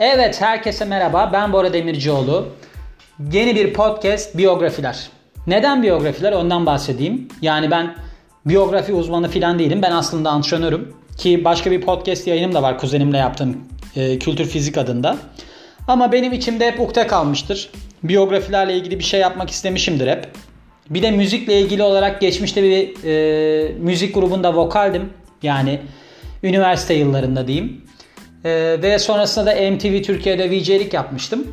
Evet herkese merhaba ben Bora Demircioğlu. Yeni bir podcast biyografiler. Neden biyografiler ondan bahsedeyim. Yani ben biyografi uzmanı falan değilim. Ben aslında antrenörüm. Ki başka bir podcast yayınım da var kuzenimle yaptığım e, Kültür Fizik adında. Ama benim içimde hep ukde kalmıştır. Biyografilerle ilgili bir şey yapmak istemişimdir hep. Bir de müzikle ilgili olarak geçmişte bir e, müzik grubunda vokaldim. Yani üniversite yıllarında diyeyim. E, ve sonrasında da MTV Türkiye'de VJ'lik yapmıştım.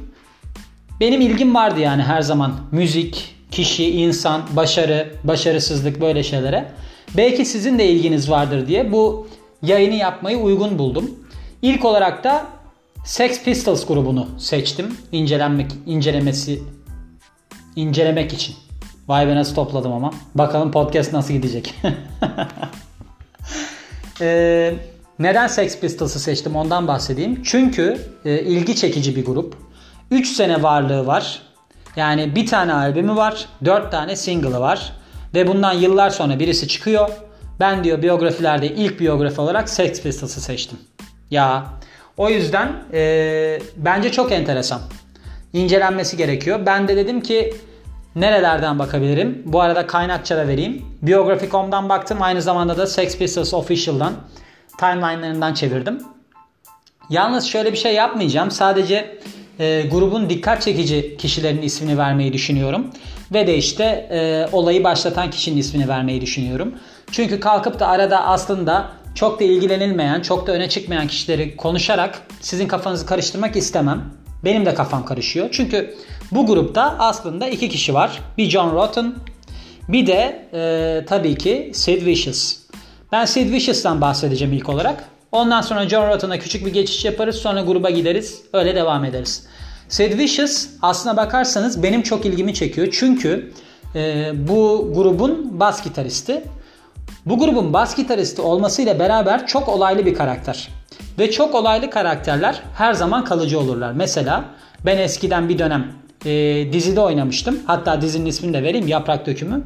Benim ilgim vardı yani her zaman. Müzik, kişi, insan, başarı, başarısızlık böyle şeylere. Belki sizin de ilginiz vardır diye bu yayını yapmayı uygun buldum. İlk olarak da Sex Pistols grubunu seçtim. İncelenmek, incelemesi incelemek için. Vay be nasıl topladım ama. Bakalım podcast nasıl gidecek. ee, neden Sex Pistols'ı seçtim ondan bahsedeyim. Çünkü e, ilgi çekici bir grup. 3 sene varlığı var. Yani bir tane albümü var. 4 tane single'ı var. Ve bundan yıllar sonra birisi çıkıyor. Ben diyor biyografilerde ilk biyografi olarak Sex Pistols'ı seçtim. Ya o yüzden e, bence çok enteresan. İncelenmesi gerekiyor. Ben de dedim ki nerelerden bakabilirim? Bu arada kaynakça da vereyim. Biyografi.com'dan baktım. Aynı zamanda da Sex Pistols Official'dan timeline'larından çevirdim. Yalnız şöyle bir şey yapmayacağım. Sadece e, grubun dikkat çekici kişilerin ismini vermeyi düşünüyorum. Ve de işte e, olayı başlatan kişinin ismini vermeyi düşünüyorum. Çünkü kalkıp da arada aslında çok da ilgilenilmeyen, çok da öne çıkmayan kişileri konuşarak sizin kafanızı karıştırmak istemem. Benim de kafam karışıyor. Çünkü bu grupta aslında iki kişi var. Bir John Rotten, bir de e, tabii ki Sid Vicious. Ben Sid Vicious'tan bahsedeceğim ilk olarak. Ondan sonra John Rotten'a küçük bir geçiş yaparız. Sonra gruba gideriz. Öyle devam ederiz. Sid Vicious aslına bakarsanız benim çok ilgimi çekiyor. Çünkü e, bu grubun bas gitaristi. Bu grubun bas gitaristi olmasıyla beraber çok olaylı bir karakter. Ve çok olaylı karakterler her zaman kalıcı olurlar. Mesela ben eskiden bir dönem e, dizide oynamıştım. Hatta dizinin ismini de vereyim Yaprak Dökümü.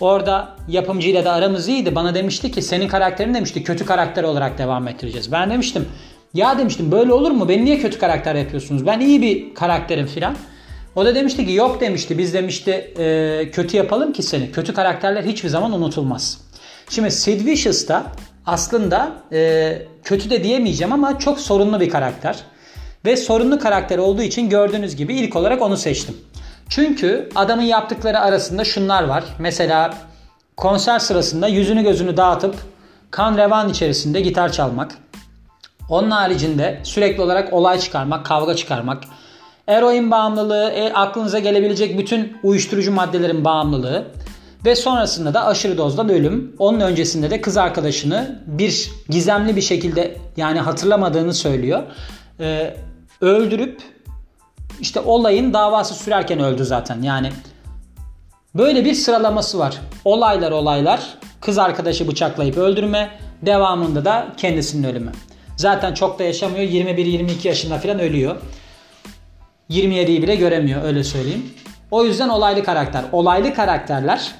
Orada yapımcıyla da aramız iyiydi. Bana demişti ki senin karakterin demişti kötü karakter olarak devam ettireceğiz. Ben demiştim ya demiştim böyle olur mu? Beni niye kötü karakter yapıyorsunuz? Ben iyi bir karakterim filan. O da demişti ki yok demişti biz demişti e, kötü yapalım ki seni. Kötü karakterler hiçbir zaman unutulmaz. Şimdi Sid Vicious da aslında e, kötü de diyemeyeceğim ama çok sorunlu bir karakter. Ve sorunlu karakter olduğu için gördüğünüz gibi ilk olarak onu seçtim. Çünkü adamın yaptıkları arasında şunlar var. Mesela konser sırasında yüzünü gözünü dağıtıp kan revan içerisinde gitar çalmak. Onun haricinde sürekli olarak olay çıkarmak, kavga çıkarmak. Eroin bağımlılığı, e, aklınıza gelebilecek bütün uyuşturucu maddelerin bağımlılığı. Ve sonrasında da aşırı dozda ölüm. Onun öncesinde de kız arkadaşını bir gizemli bir şekilde yani hatırlamadığını söylüyor. Ee, öldürüp işte olayın davası sürerken öldü zaten. Yani böyle bir sıralaması var. Olaylar olaylar, kız arkadaşı bıçaklayıp öldürme, devamında da kendisinin ölümü. Zaten çok da yaşamıyor. 21-22 yaşında falan ölüyor. 27'yi bile göremiyor öyle söyleyeyim. O yüzden olaylı karakter. Olaylı karakterler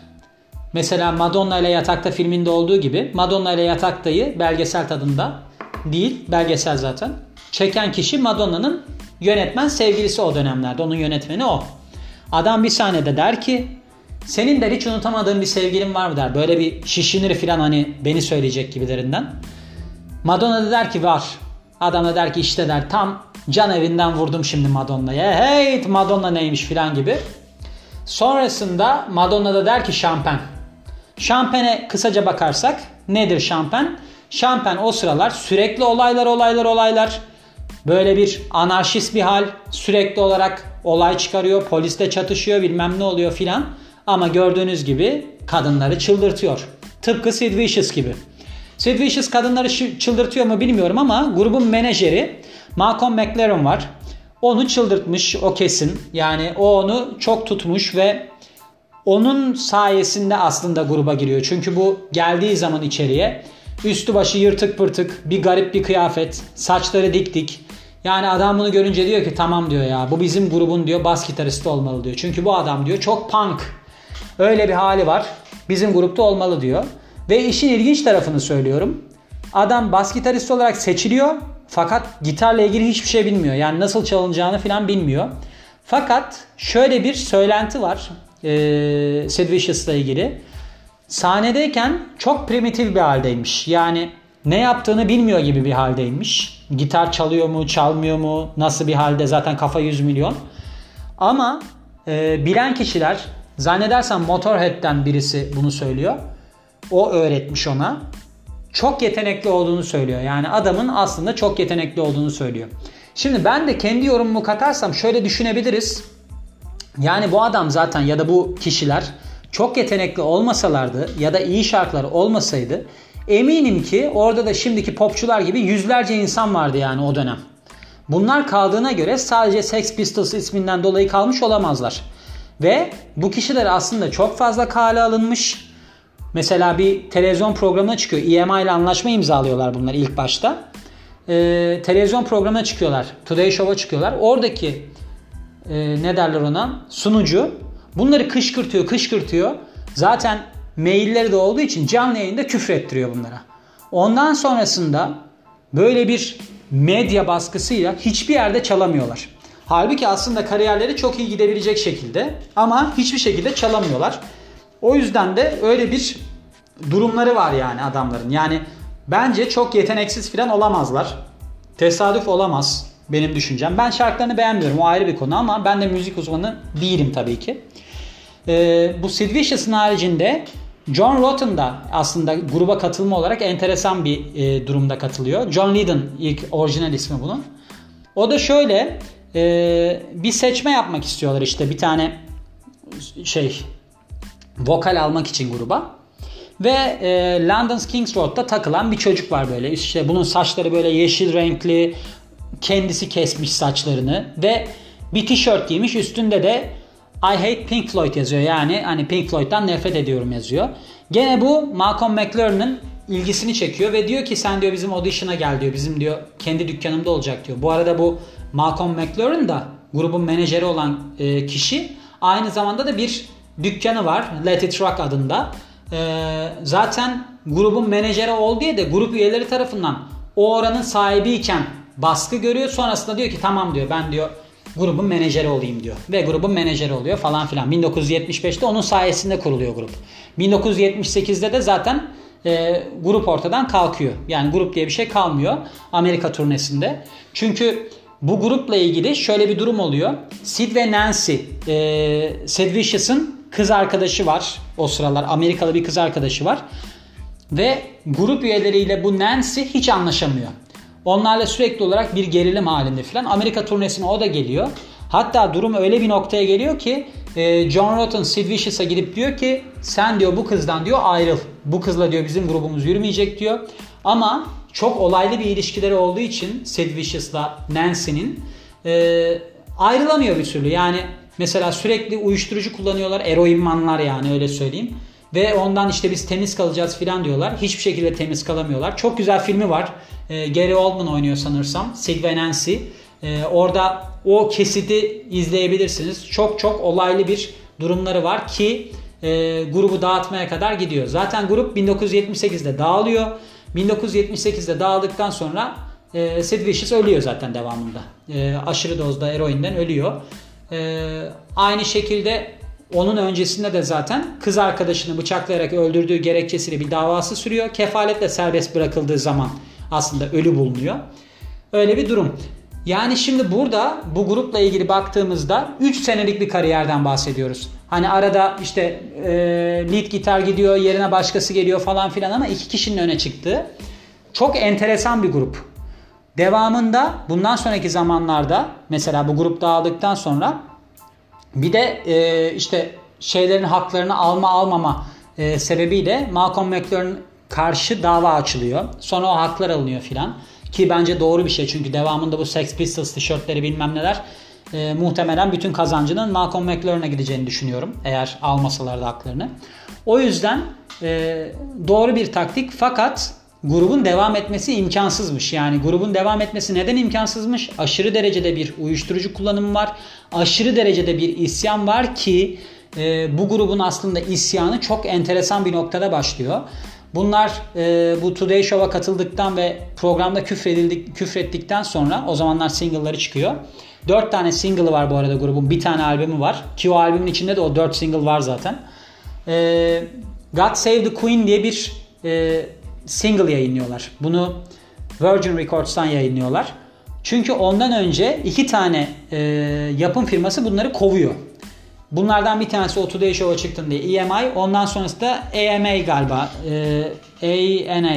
mesela Madonna ile Yatakta filminde olduğu gibi Madonna ile Yatakta'yı belgesel tadında değil belgesel zaten. Çeken kişi Madonna'nın yönetmen sevgilisi o dönemlerde. Onun yönetmeni o. Adam bir sahnede der ki senin der hiç unutamadığın bir sevgilin var mı der. Böyle bir şişinir filan hani beni söyleyecek gibilerinden. Madonna da der ki var. Adam da der ki işte der tam can evinden vurdum şimdi Madonna'ya. Hey Madonna neymiş filan gibi. Sonrasında Madonna da der ki şampen. Şampene kısaca bakarsak nedir şampen? Şampen o sıralar sürekli olaylar olaylar olaylar. Böyle bir anarşist bir hal. Sürekli olarak olay çıkarıyor. Polisle çatışıyor bilmem ne oluyor filan. Ama gördüğünüz gibi kadınları çıldırtıyor. Tıpkı Sid Vicious gibi. Sid Vicious kadınları çıldırtıyor mu bilmiyorum ama grubun menajeri Malcolm McLaren var. Onu çıldırtmış o kesin. Yani o onu çok tutmuş ve onun sayesinde aslında gruba giriyor. Çünkü bu geldiği zaman içeriye üstü başı yırtık pırtık bir garip bir kıyafet saçları dik dik. Yani adam bunu görünce diyor ki tamam diyor ya bu bizim grubun diyor bas gitaristi olmalı diyor. Çünkü bu adam diyor çok punk. Öyle bir hali var. Bizim grupta olmalı diyor. Ve işin ilginç tarafını söylüyorum. Adam bas gitarist olarak seçiliyor Fakat gitarla ilgili hiçbir şey bilmiyor. Yani nasıl çalınacağını falan bilmiyor. Fakat şöyle bir söylenti var e, Sid Vicious'la ilgili. Sahnedeyken çok primitif bir haldeymiş. Yani ne yaptığını bilmiyor gibi bir haldeymiş. Gitar çalıyor mu, çalmıyor mu, nasıl bir halde zaten kafa 100 milyon. Ama e, bilen kişiler zannedersem Motorhead'den birisi bunu söylüyor. O öğretmiş ona. Çok yetenekli olduğunu söylüyor. Yani adamın aslında çok yetenekli olduğunu söylüyor. Şimdi ben de kendi yorumumu katarsam şöyle düşünebiliriz. Yani bu adam zaten ya da bu kişiler çok yetenekli olmasalardı ya da iyi şarkılar olmasaydı eminim ki orada da şimdiki popçular gibi yüzlerce insan vardı yani o dönem. Bunlar kaldığına göre sadece Sex Pistols isminden dolayı kalmış olamazlar. Ve bu kişiler aslında çok fazla kale alınmış. Mesela bir televizyon programına çıkıyor. EMI ile anlaşma imzalıyorlar bunlar ilk başta. Ee, televizyon programına çıkıyorlar. Today Show'a çıkıyorlar. Oradaki e, ne derler ona sunucu bunları kışkırtıyor kışkırtıyor. Zaten mailleri de olduğu için canlı yayında küfür ettiriyor bunlara. Ondan sonrasında böyle bir medya baskısıyla hiçbir yerde çalamıyorlar. Halbuki aslında kariyerleri çok iyi gidebilecek şekilde ama hiçbir şekilde çalamıyorlar. O yüzden de öyle bir durumları var yani adamların. Yani bence çok yeteneksiz falan olamazlar. Tesadüf olamaz benim düşüncem. Ben şarkılarını beğenmiyorum o ayrı bir konu ama ben de müzik uzmanı değilim tabii ki. Ee, bu Sid Vicious'ın haricinde John Rotten da aslında gruba katılma olarak enteresan bir e, durumda katılıyor. John Lydon ilk orijinal ismi bunun. O da şöyle e, bir seçme yapmak istiyorlar işte bir tane şey vokal almak için gruba. Ve e, London's King's Road'da takılan bir çocuk var böyle. İşte bunun saçları böyle yeşil renkli. Kendisi kesmiş saçlarını ve bir tişört giymiş. Üstünde de I hate Pink Floyd yazıyor. Yani hani Pink Floyd'dan nefret ediyorum yazıyor. Gene bu Malcolm McLaren'ın ilgisini çekiyor ve diyor ki sen diyor bizim audition'a gel diyor. Bizim diyor kendi dükkanımda olacak diyor. Bu arada bu Malcolm McLaren da grubun menajeri olan e, kişi aynı zamanda da bir dükkanı var. Let It Rock adında. E, zaten grubun menajeri ol diye de grup üyeleri tarafından o oranın sahibiyken baskı görüyor. Sonrasında diyor ki tamam diyor ben diyor grubun menajeri olayım diyor. Ve grubun menajeri oluyor falan filan. 1975'te onun sayesinde kuruluyor grup. 1978'de de zaten e, grup ortadan kalkıyor. Yani grup diye bir şey kalmıyor Amerika turnesinde. Çünkü bu grupla ilgili şöyle bir durum oluyor. Sid ve Nancy, e, Sid Vicious'ın kız arkadaşı var. O sıralar Amerikalı bir kız arkadaşı var. Ve grup üyeleriyle bu Nancy hiç anlaşamıyor. Onlarla sürekli olarak bir gerilim halinde falan. Amerika turnesine o da geliyor. Hatta durum öyle bir noktaya geliyor ki e, John Rotten Sid Vicious'a gidip diyor ki sen diyor bu kızdan diyor ayrıl. Bu kızla diyor bizim grubumuz yürümeyecek diyor. Ama çok olaylı bir ilişkileri olduğu için Sid Vicious'la Nancy'nin e, ayrılamıyor bir türlü. Yani mesela sürekli uyuşturucu kullanıyorlar. Eroinmanlar yani öyle söyleyeyim. Ve ondan işte biz temiz kalacağız filan diyorlar. Hiçbir şekilde temiz kalamıyorlar. Çok güzel filmi var. E, Gary Oldman oynuyor sanırsam. Ve Nancy. E, orada o kesiti izleyebilirsiniz. Çok çok olaylı bir durumları var ki e, grubu dağıtmaya kadar gidiyor. Zaten grup 1978'de dağılıyor. 1978'de dağıldıktan sonra e, Sid Vicious ölüyor zaten devamında. E, aşırı dozda eroinden ölüyor. E, aynı şekilde onun öncesinde de zaten kız arkadaşını bıçaklayarak öldürdüğü gerekçesiyle bir davası sürüyor. Kefaletle serbest bırakıldığı zaman aslında ölü bulunuyor. Öyle bir durum. Yani şimdi burada bu grupla ilgili baktığımızda 3 senelik bir kariyerden bahsediyoruz. Hani arada işte e, lead gitar gidiyor yerine başkası geliyor falan filan ama iki kişinin öne çıktığı çok enteresan bir grup. Devamında bundan sonraki zamanlarda mesela bu grup dağıldıktan sonra bir de e, işte şeylerin haklarını alma almama e, sebebiyle Malcolm McLaren karşı dava açılıyor. Sonra o haklar alınıyor filan. Ki bence doğru bir şey çünkü devamında bu Sex Pistols tişörtleri bilmem neler e, muhtemelen bütün kazancının Malcolm McLaren'a gideceğini düşünüyorum. Eğer almasalar da haklarını. O yüzden e, doğru bir taktik fakat grubun devam etmesi imkansızmış. Yani grubun devam etmesi neden imkansızmış? Aşırı derecede bir uyuşturucu kullanımı var. Aşırı derecede bir isyan var ki e, bu grubun aslında isyanı çok enteresan bir noktada başlıyor. Bunlar e, bu Today Show'a katıldıktan ve programda küfredildik, küfrettikten sonra o zamanlar single'ları çıkıyor. 4 tane single'ı var bu arada grubun. Bir tane albümü var. Ki o albümün içinde de o 4 single var zaten. E, God Save the Queen diye bir e, single yayınlıyorlar. Bunu Virgin Records'tan yayınlıyorlar. Çünkü ondan önce iki tane e, yapım firması bunları kovuyor. Bunlardan bir tanesi O Today Show'a çıktın diye EMI. Ondan sonrası da AMA galiba. E, ANA,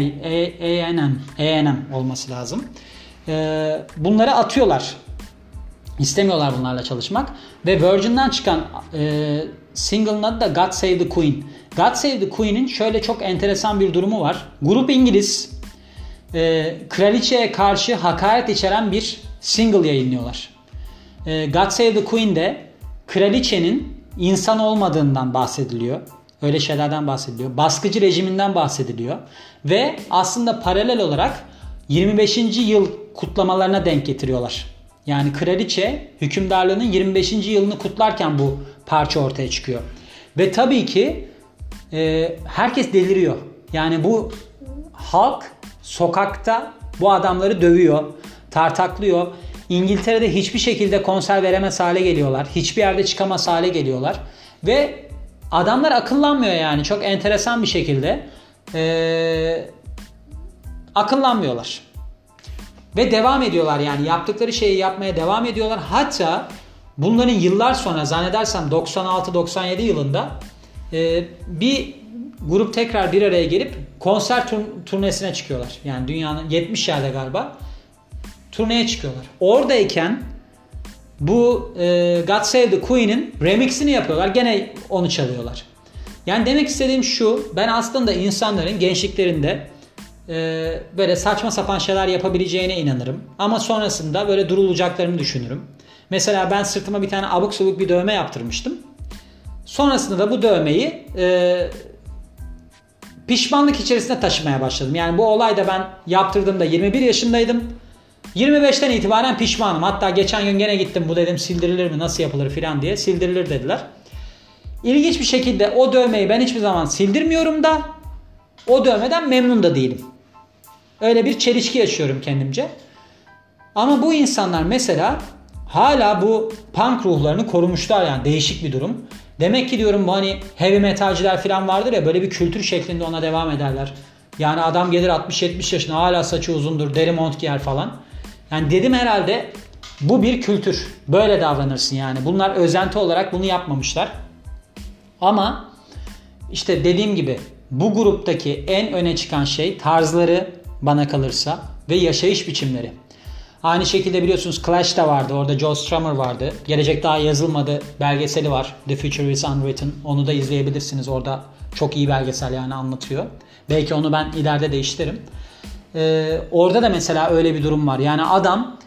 ANM, ANM olması lazım. E, bunları atıyorlar. İstemiyorlar bunlarla çalışmak. Ve Virgin'den çıkan e, single'ın adı da God Save the Queen. God Save the Queen'in şöyle çok enteresan bir durumu var. Grup İngiliz. E, kraliçeye karşı hakaret içeren bir single yayınlıyorlar. E, God Save the Queen'de kraliçenin insan olmadığından bahsediliyor. Öyle şeylerden bahsediliyor. Baskıcı rejiminden bahsediliyor. Ve aslında paralel olarak 25. yıl kutlamalarına denk getiriyorlar. Yani kraliçe hükümdarlığının 25. yılını kutlarken bu parça ortaya çıkıyor. Ve tabii ki e, herkes deliriyor. Yani bu halk sokakta bu adamları dövüyor, tartaklıyor. İngiltere'de hiçbir şekilde konser veremez hale geliyorlar. Hiçbir yerde çıkamaz hale geliyorlar. Ve adamlar akıllanmıyor yani çok enteresan bir şekilde. Ee, akıllanmıyorlar. Ve devam ediyorlar yani yaptıkları şeyi yapmaya devam ediyorlar. Hatta bunların yıllar sonra zannedersem 96-97 yılında e, bir grup tekrar bir araya gelip konser turnesine çıkıyorlar. Yani dünyanın 70 yerde galiba turneye çıkıyorlar. Oradayken bu e, God Save the Queen'in remixini yapıyorlar. Gene onu çalıyorlar. Yani demek istediğim şu. Ben aslında insanların gençliklerinde e, böyle saçma sapan şeyler yapabileceğine inanırım. Ama sonrasında böyle durulacaklarını düşünürüm. Mesela ben sırtıma bir tane abuk subuk bir dövme yaptırmıştım. Sonrasında da bu dövmeyi e, pişmanlık içerisinde taşımaya başladım. Yani bu olayda ben yaptırdığımda 21 yaşındaydım. 25'ten itibaren pişmanım. Hatta geçen gün gene gittim bu dedim sildirilir mi nasıl yapılır filan diye. Sildirilir dediler. İlginç bir şekilde o dövmeyi ben hiçbir zaman sildirmiyorum da o dövmeden memnun da değilim. Öyle bir çelişki yaşıyorum kendimce. Ama bu insanlar mesela hala bu punk ruhlarını korumuşlar yani değişik bir durum. Demek ki diyorum bu hani heavy metalciler falan vardır ya böyle bir kültür şeklinde ona devam ederler. Yani adam gelir 60-70 yaşına hala saçı uzundur, deri mont giyer falan. Yani dedim herhalde bu bir kültür. Böyle davranırsın yani. Bunlar özenti olarak bunu yapmamışlar. Ama işte dediğim gibi bu gruptaki en öne çıkan şey tarzları bana kalırsa ve yaşayış biçimleri. Aynı şekilde biliyorsunuz Clash da vardı. Orada Joe Strummer vardı. Gelecek daha yazılmadı. Belgeseli var. The Future is Unwritten. Onu da izleyebilirsiniz. Orada çok iyi belgesel yani anlatıyor. Belki onu ben ileride değiştiririm. Ee, orada da mesela öyle bir durum var. Yani adam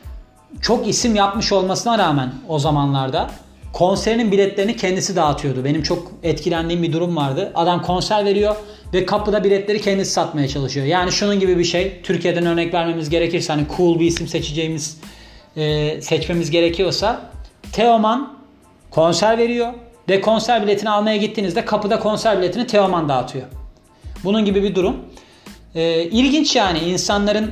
çok isim yapmış olmasına rağmen o zamanlarda konserinin biletlerini kendisi dağıtıyordu. Benim çok etkilendiğim bir durum vardı. Adam konser veriyor ve kapıda biletleri kendisi satmaya çalışıyor. Yani şunun gibi bir şey. Türkiye'den örnek vermemiz gerekirse hani cool bir isim seçeceğimiz e, seçmemiz gerekiyorsa Teoman konser veriyor ve konser biletini almaya gittiğinizde kapıda konser biletini Teoman dağıtıyor. Bunun gibi bir durum. E, ilginç yani insanların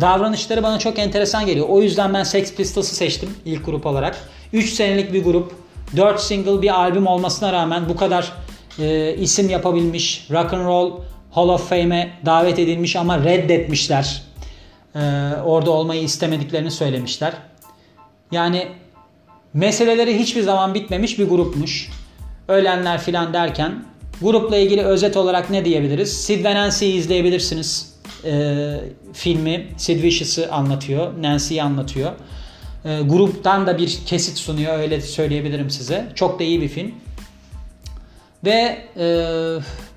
davranışları bana çok enteresan geliyor. O yüzden ben Sex Pistols'ı seçtim ilk grup olarak. 3 senelik bir grup. 4 single bir albüm olmasına rağmen bu kadar e, isim yapabilmiş. Rock and Roll Hall of Fame'e davet edilmiş ama reddetmişler. E, orada olmayı istemediklerini söylemişler. Yani meseleleri hiçbir zaman bitmemiş bir grupmuş. Ölenler filan derken grupla ilgili özet olarak ne diyebiliriz? Sid ve Nancy'yi izleyebilirsiniz. E, filmi Sid Vicious'ı anlatıyor. Nancy'yi anlatıyor. E, gruptan da bir kesit sunuyor öyle söyleyebilirim size. Çok da iyi bir film. Ve e,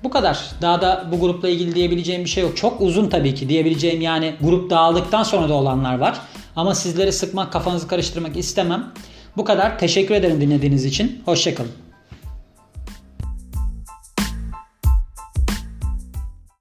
bu kadar. Daha da bu grupla ilgili diyebileceğim bir şey yok. Çok uzun tabii ki diyebileceğim yani grup dağıldıktan sonra da olanlar var. Ama sizleri sıkmak, kafanızı karıştırmak istemem. Bu kadar. Teşekkür ederim dinlediğiniz için. Hoşçakalın.